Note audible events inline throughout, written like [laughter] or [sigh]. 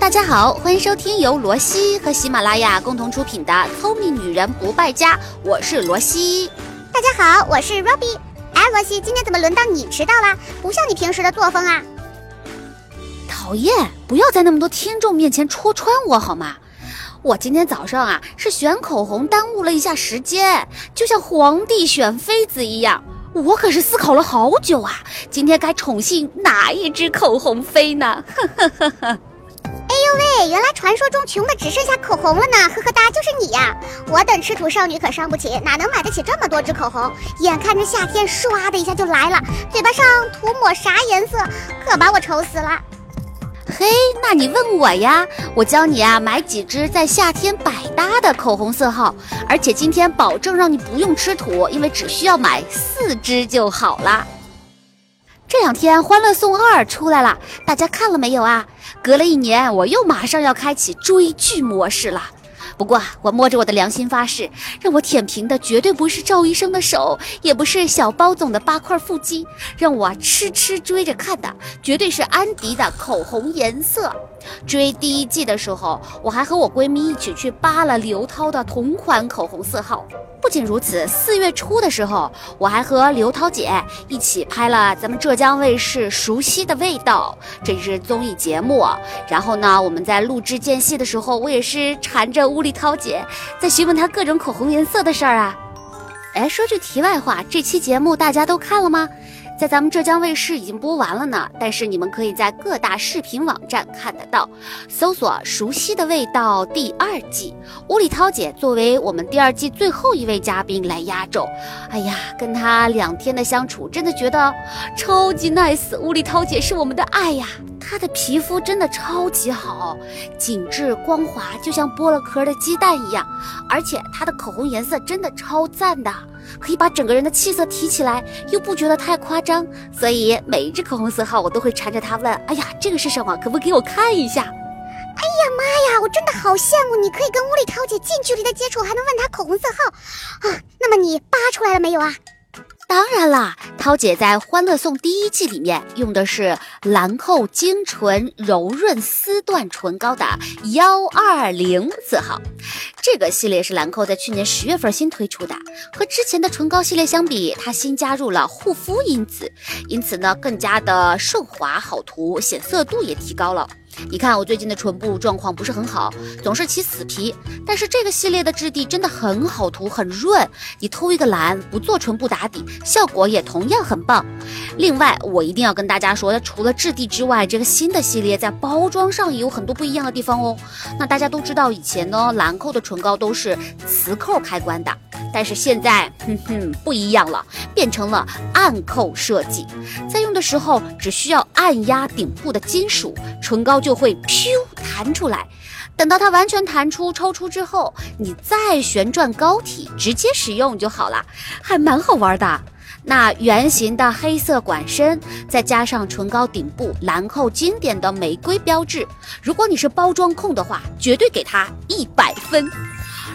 大家好，欢迎收听由罗西和喜马拉雅共同出品的《聪明女人不败家》，我是罗西。大家好，我是 Robbie。哎，罗西，今天怎么轮到你迟到了？不像你平时的作风啊！讨厌，不要在那么多听众面前戳穿我好吗？我今天早上啊是选口红耽误了一下时间，就像皇帝选妃子一样，我可是思考了好久啊，今天该宠幸哪一支口红妃呢？呵呵呵呵。哎呦喂，原来传说中穷的只剩下口红了呢！呵呵哒，就是你呀！我等吃土少女可伤不起，哪能买得起这么多支口红？眼看着夏天唰的一下就来了，嘴巴上涂抹啥颜色，可把我愁死了。嘿，那你问我呀，我教你啊，买几支在夏天百搭的口红色号，而且今天保证让你不用吃土，因为只需要买四支就好了。这两天《欢乐颂二》出来了，大家看了没有啊？隔了一年，我又马上要开启追剧模式了。不过，我摸着我的良心发誓，让我舔屏的绝对不是赵医生的手，也不是小包总的八块腹肌，让我痴痴追着看的，绝对是安迪的口红颜色。追第一季的时候，我还和我闺蜜一起去扒了刘涛的同款口红色号。不仅如此，四月初的时候，我还和刘涛姐一起拍了咱们浙江卫视《熟悉的味道》这是综艺节目。然后呢，我们在录制间隙的时候，我也是缠着乌力涛姐在询问她各种口红颜色的事儿啊。哎，说句题外话，这期节目大家都看了吗？在咱们浙江卫视已经播完了呢，但是你们可以在各大视频网站看得到，搜索《熟悉的味道》第二季，吴礼涛姐作为我们第二季最后一位嘉宾来压轴。哎呀，跟她两天的相处，真的觉得超级 nice。吴礼涛姐是我们的爱呀，她的皮肤真的超级好，紧致光滑，就像剥了壳的鸡蛋一样，而且她的口红颜色真的超赞的。可以把整个人的气色提起来，又不觉得太夸张，所以每一支口红色号我都会缠着他问：“哎呀，这个是什么？可不可以给我看一下？”哎呀妈呀，我真的好羡慕你可以跟屋里桃姐近距离的接触，还能问她口红色号啊！那么你扒出来了没有啊？当然啦，涛姐在《欢乐颂》第一季里面用的是兰蔻精纯柔润丝缎唇膏的幺二零色号。这个系列是兰蔻在去年十月份新推出的，和之前的唇膏系列相比，它新加入了护肤因子，因此呢更加的顺滑好涂，显色度也提高了。你看我最近的唇部状况不是很好，总是起死皮。但是这个系列的质地真的很好涂，很润。你偷一个懒，不做唇部打底，效果也同样很棒。另外，我一定要跟大家说，除了质地之外，这个新的系列在包装上也有很多不一样的地方哦。那大家都知道，以前呢兰蔻的唇膏都是磁扣开关的，但是现在，哼哼，不一样了，变成了暗扣设计。在时候，只需要按压顶部的金属唇膏。就会噗弹出来，等到它完全弹出抽出之后，你再旋转膏体直接使用就好了，还蛮好玩的。那圆形的黑色管身，再加上唇膏顶部兰蔻经典的玫瑰标志，如果你是包装控的话，绝对给它一百分。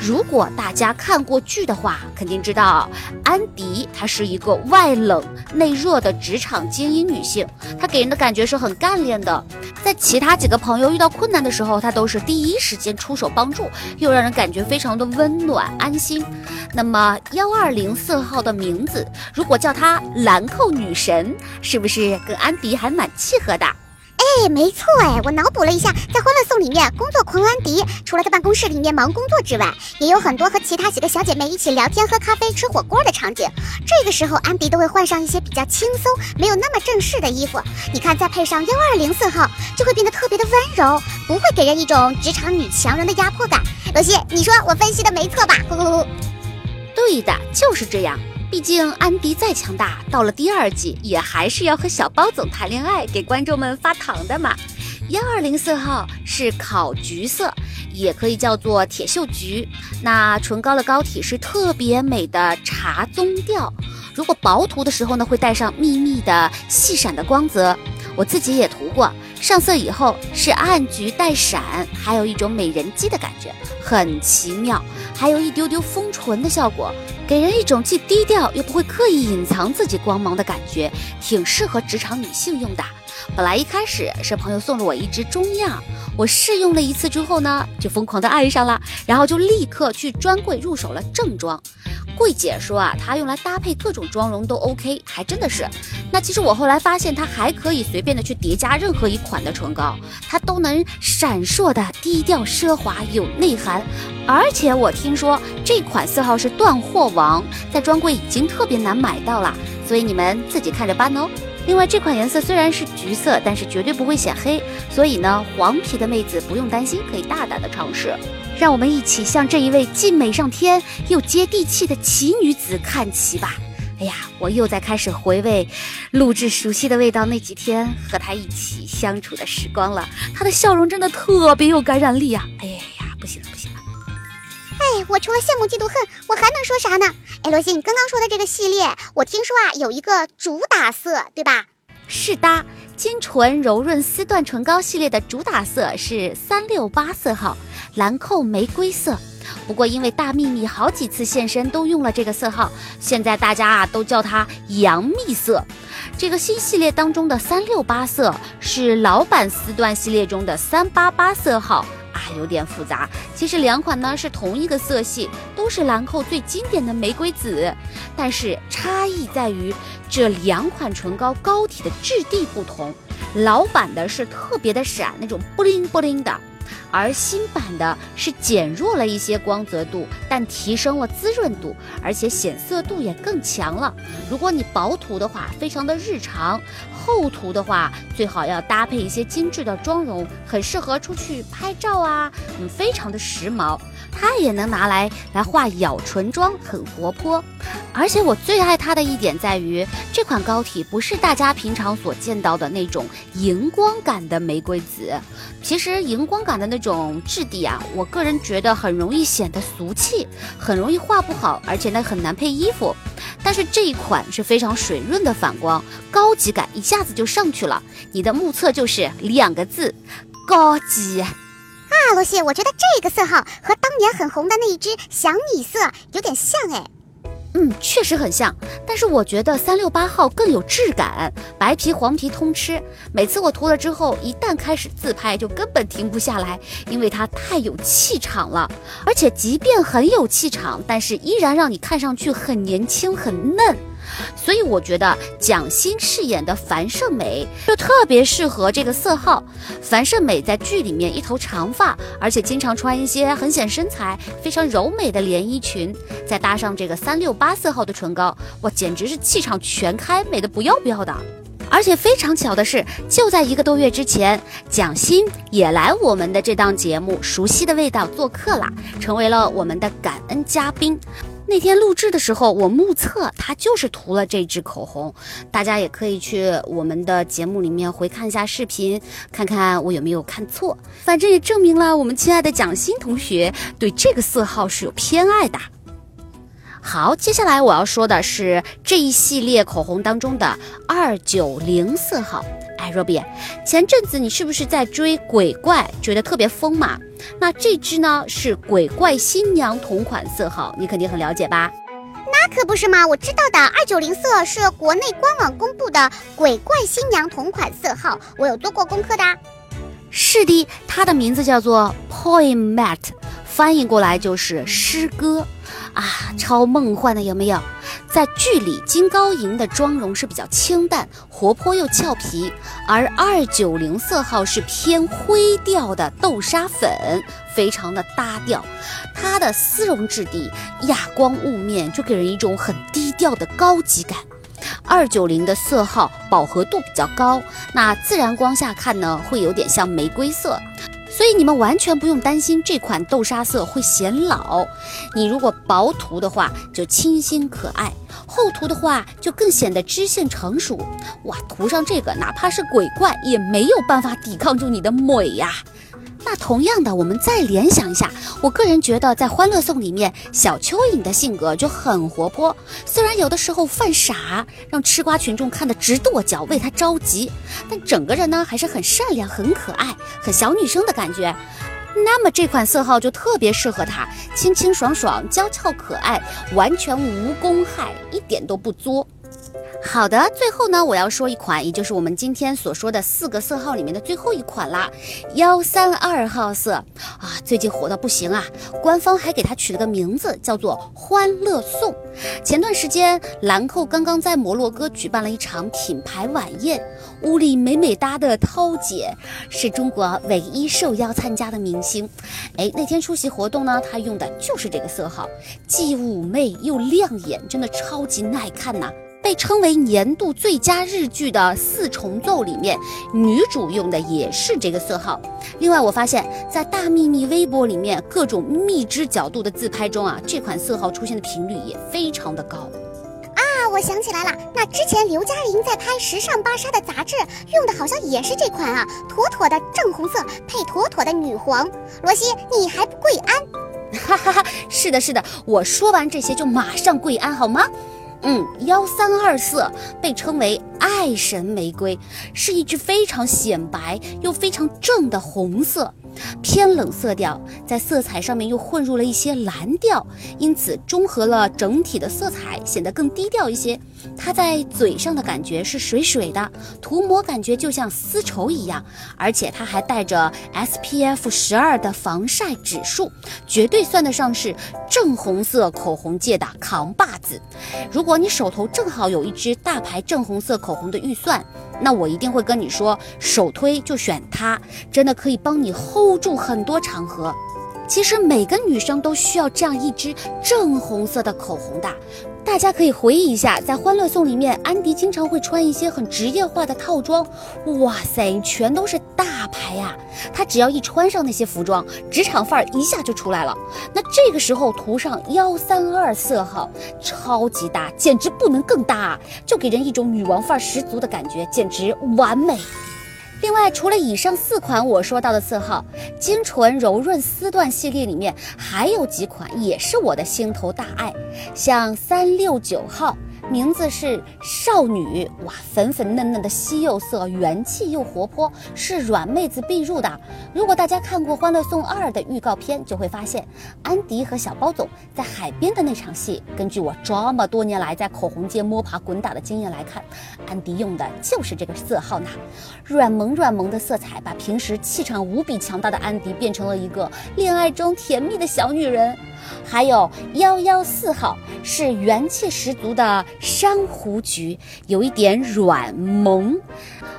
如果大家看过剧的话，肯定知道安迪她是一个外冷内热的职场精英女性，她给人的感觉是很干练的。在其他几个朋友遇到困难的时候，她都是第一时间出手帮助，又让人感觉非常的温暖安心。那么幺二零色号的名字，如果叫她兰蔻女神，是不是跟安迪还蛮契合的？哎，没错哎，我脑补了一下，在《欢乐颂》里面，工作狂安迪除了在办公室里面忙工作之外，也有很多和其他几个小姐妹一起聊天、喝咖啡、吃火锅的场景。这个时候，安迪都会换上一些比较轻松、没有那么正式的衣服。你看，再配上幺二零色号，就会变得特别的温柔，不会给人一种职场女强人的压迫感。罗西，你说我分析的没错吧？呼呼呼，对的，就是这样。毕竟安迪再强大，到了第二季也还是要和小包总谈恋爱，给观众们发糖的嘛。幺二零色号是烤橘色，也可以叫做铁锈橘。那唇膏的膏体是特别美的茶棕调，如果薄涂的时候呢，会带上密密的细闪的光泽。我自己也涂过，上色以后是暗橘带闪，还有一种美人肌的感觉，很奇妙，还有一丢丢丰唇的效果。给人一种既低调又不会刻意隐藏自己光芒的感觉，挺适合职场女性用的。本来一开始是朋友送了我一支中样，我试用了一次之后呢，就疯狂的爱上了，然后就立刻去专柜入手了正装。柜姐说啊，它用来搭配各种妆容都 OK，还真的是。那其实我后来发现，它还可以随便的去叠加任何一款的唇膏，它都能闪烁的低调奢华有内涵。而且我听说这款色号是断货王，在专柜已经特别难买到了，所以你们自己看着办哦。另外，这款颜色虽然是橘色，但是绝对不会显黑，所以呢，黄皮的妹子不用担心，可以大胆的尝试。让我们一起向这一位既美上天又接地气的奇女子看齐吧！哎呀，我又在开始回味录制熟悉的味道那几天和她一起相处的时光了。她的笑容真的特别有感染力啊！哎呀，不行，我除了羡慕嫉妒恨，我还能说啥呢？哎，罗西，你刚刚说的这个系列，我听说啊，有一个主打色，对吧？是的，精纯柔润丝缎唇膏系列的主打色是三六八色号兰蔻玫瑰色。不过因为大幂幂好几次现身都用了这个色号，现在大家啊都叫它杨幂色。这个新系列当中的三六八色是老版丝缎系列中的三八八色号。有点复杂。其实两款呢是同一个色系，都是兰蔻最经典的玫瑰紫，但是差异在于这两款唇膏膏体的质地不同。老版的是特别的闪，那种布灵布灵的。而新版的是减弱了一些光泽度，但提升了滋润度，而且显色度也更强了。如果你薄涂的话，非常的日常；厚涂的话，最好要搭配一些精致的妆容，很适合出去拍照啊，嗯，非常的时髦。它也能拿来来画咬唇妆，很活泼。而且我最爱它的一点在于，这款膏体不是大家平常所见到的那种荧光感的玫瑰紫。其实荧光感的那种质地啊，我个人觉得很容易显得俗气，很容易画不好，而且呢很难配衣服。但是这一款是非常水润的反光，高级感一下子就上去了。你的目测就是两个字：高级。啊，罗西，我觉得这个色号和当年很红的那一支小米色有点像哎。嗯，确实很像，但是我觉得三六八号更有质感，白皮黄皮通吃。每次我涂了之后，一旦开始自拍，就根本停不下来，因为它太有气场了。而且即便很有气场，但是依然让你看上去很年轻、很嫩。所以我觉得蒋欣饰演的樊胜美就特别适合这个色号。樊胜美在剧里面一头长发，而且经常穿一些很显身材、非常柔美的连衣裙，再搭上这个三六八色号的唇膏，哇，简直是气场全开，美的不要不要的。而且非常巧的是，就在一个多月之前，蒋欣也来我们的这档节目《熟悉的味道》做客啦，成为了我们的感恩嘉宾。那天录制的时候，我目测他就是涂了这支口红。大家也可以去我们的节目里面回看一下视频，看看我有没有看错。反正也证明了我们亲爱的蒋欣同学对这个色号是有偏爱的。好，接下来我要说的是这一系列口红当中的二九零色号。哎，若比，前阵子你是不是在追鬼怪，觉得特别疯嘛？那这支呢是鬼怪新娘同款色号，你肯定很了解吧？那可不是嘛，我知道的，二九零色是国内官网公布的鬼怪新娘同款色号，我有做过功课的。是的，它的名字叫做 Poem Matte，翻译过来就是诗歌。啊，超梦幻的有没有？在剧里，金高银的妆容是比较清淡、活泼又俏皮，而二九零色号是偏灰调的豆沙粉，非常的搭调。它的丝绒质地，哑光雾面，就给人一种很低调的高级感。二九零的色号饱和度比较高，那自然光下看呢，会有点像玫瑰色。所以你们完全不用担心这款豆沙色会显老。你如果薄涂的话，就清新可爱；厚涂的话，就更显得知性成熟。哇，涂上这个，哪怕是鬼怪也没有办法抵抗住你的美呀！那同样的，我们再联想一下，我个人觉得在《欢乐颂》里面，小蚯蚓的性格就很活泼，虽然有的时候犯傻，让吃瓜群众看得直跺脚，为他着急，但整个人呢还是很善良、很可爱、很小女生的感觉。那么这款色号就特别适合她，清清爽爽、娇俏可爱，完全无公害，一点都不作。好的，最后呢，我要说一款，也就是我们今天所说的四个色号里面的最后一款啦，幺三二号色啊，最近火到不行啊，官方还给它取了个名字，叫做欢乐颂。前段时间，兰蔻刚刚在摩洛哥举办了一场品牌晚宴，屋里美美哒的涛姐是中国唯一受邀参加的明星。哎，那天出席活动呢，她用的就是这个色号，既妩媚又亮眼，真的超级耐看呐。被称为年度最佳日剧的《四重奏》里面，女主用的也是这个色号。另外，我发现，在大秘密微博里面各种蜜汁角度的自拍中啊，这款色号出现的频率也非常的高。啊，我想起来了，那之前刘嘉玲在拍《时尚芭莎》的杂志用的好像也是这款啊，妥妥的正红色配妥妥的女皇。罗西，你还不跪安？哈哈哈，是的，是的，我说完这些就马上跪安，好吗？嗯，幺三二四被称为爱神玫瑰，是一支非常显白又非常正的红色。偏冷色调，在色彩上面又混入了一些蓝调，因此中和了整体的色彩，显得更低调一些。它在嘴上的感觉是水水的，涂抹感觉就像丝绸一样，而且它还带着 SPF 十二的防晒指数，绝对算得上是正红色口红界的扛把子。如果你手头正好有一支大牌正红色口口红的预算，那我一定会跟你说，首推就选它，真的可以帮你 hold 住很多场合。其实每个女生都需要这样一支正红色的口红的。大家可以回忆一下，在《欢乐颂》里面，安迪经常会穿一些很职业化的套装，哇塞，全都是大牌呀！他只要一穿上那些服装，职场范儿一下就出来了。那这个时候涂上幺三二色号，超级搭，简直不能更搭啊！就给人一种女王范儿十足的感觉，简直完美。另外，除了以上四款我说到的色号，精纯柔润丝缎系列里面还有几款也是我的心头大爱，像三六九号。名字是少女哇，粉粉嫩嫩的西柚色，元气又活泼，是软妹子必入的。如果大家看过《欢乐颂二》的预告片，就会发现安迪和小包总在海边的那场戏。根据我这么多年来在口红界摸爬滚打的经验来看，安迪用的就是这个色号呢。软萌软萌的色彩，把平时气场无比强大的安迪变成了一个恋爱中甜蜜的小女人。还有幺幺四号是元气十足的珊瑚橘，有一点软萌，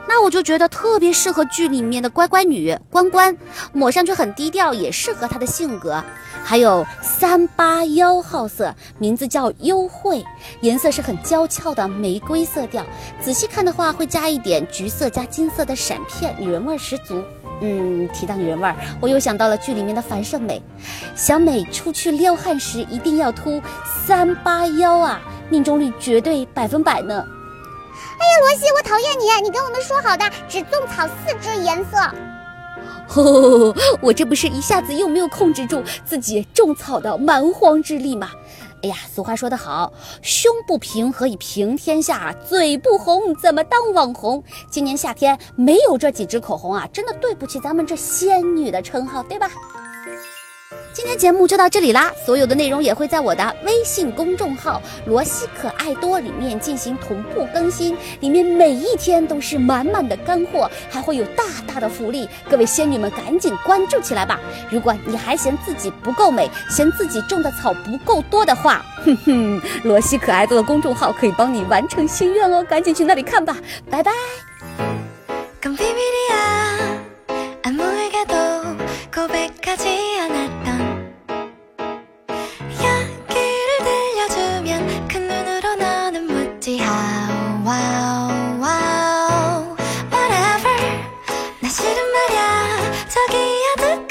那我就觉得特别适合剧里面的乖乖女关关，抹上去很低调，也适合她的性格。还有三八幺号色，名字叫幽会，颜色是很娇俏的玫瑰色调，仔细看的话会加一点橘色加金色的闪片，女人味十足。嗯，提到女人味儿，我又想到了剧里面的樊胜美，小美出去撩汉时一定要涂三八幺啊，命中率绝对百分百呢。哎呀，罗西，我讨厌你，你跟我们说好的只种草四支颜色。哦，[laughs] 我这不是一下子又没有控制住自己种草的蛮荒之力吗？哎呀，俗话说得好，胸不平何以平天下？嘴不红怎么当网红？今年夏天没有这几支口红啊，真的对不起咱们这仙女的称号，对吧？今天节目就到这里啦所有的内容也会在我的微信公众号罗西可爱多里面进行同步更新里面每一天都是满满的干货还会有大大的福利各位仙女们赶紧关注起来吧。如果你还嫌自己不够美嫌自己种的草不够多的话 [laughs] 哼哼罗西可爱多的公众号可以帮你完成心愿哦赶紧去那里看吧。拜拜。時やずく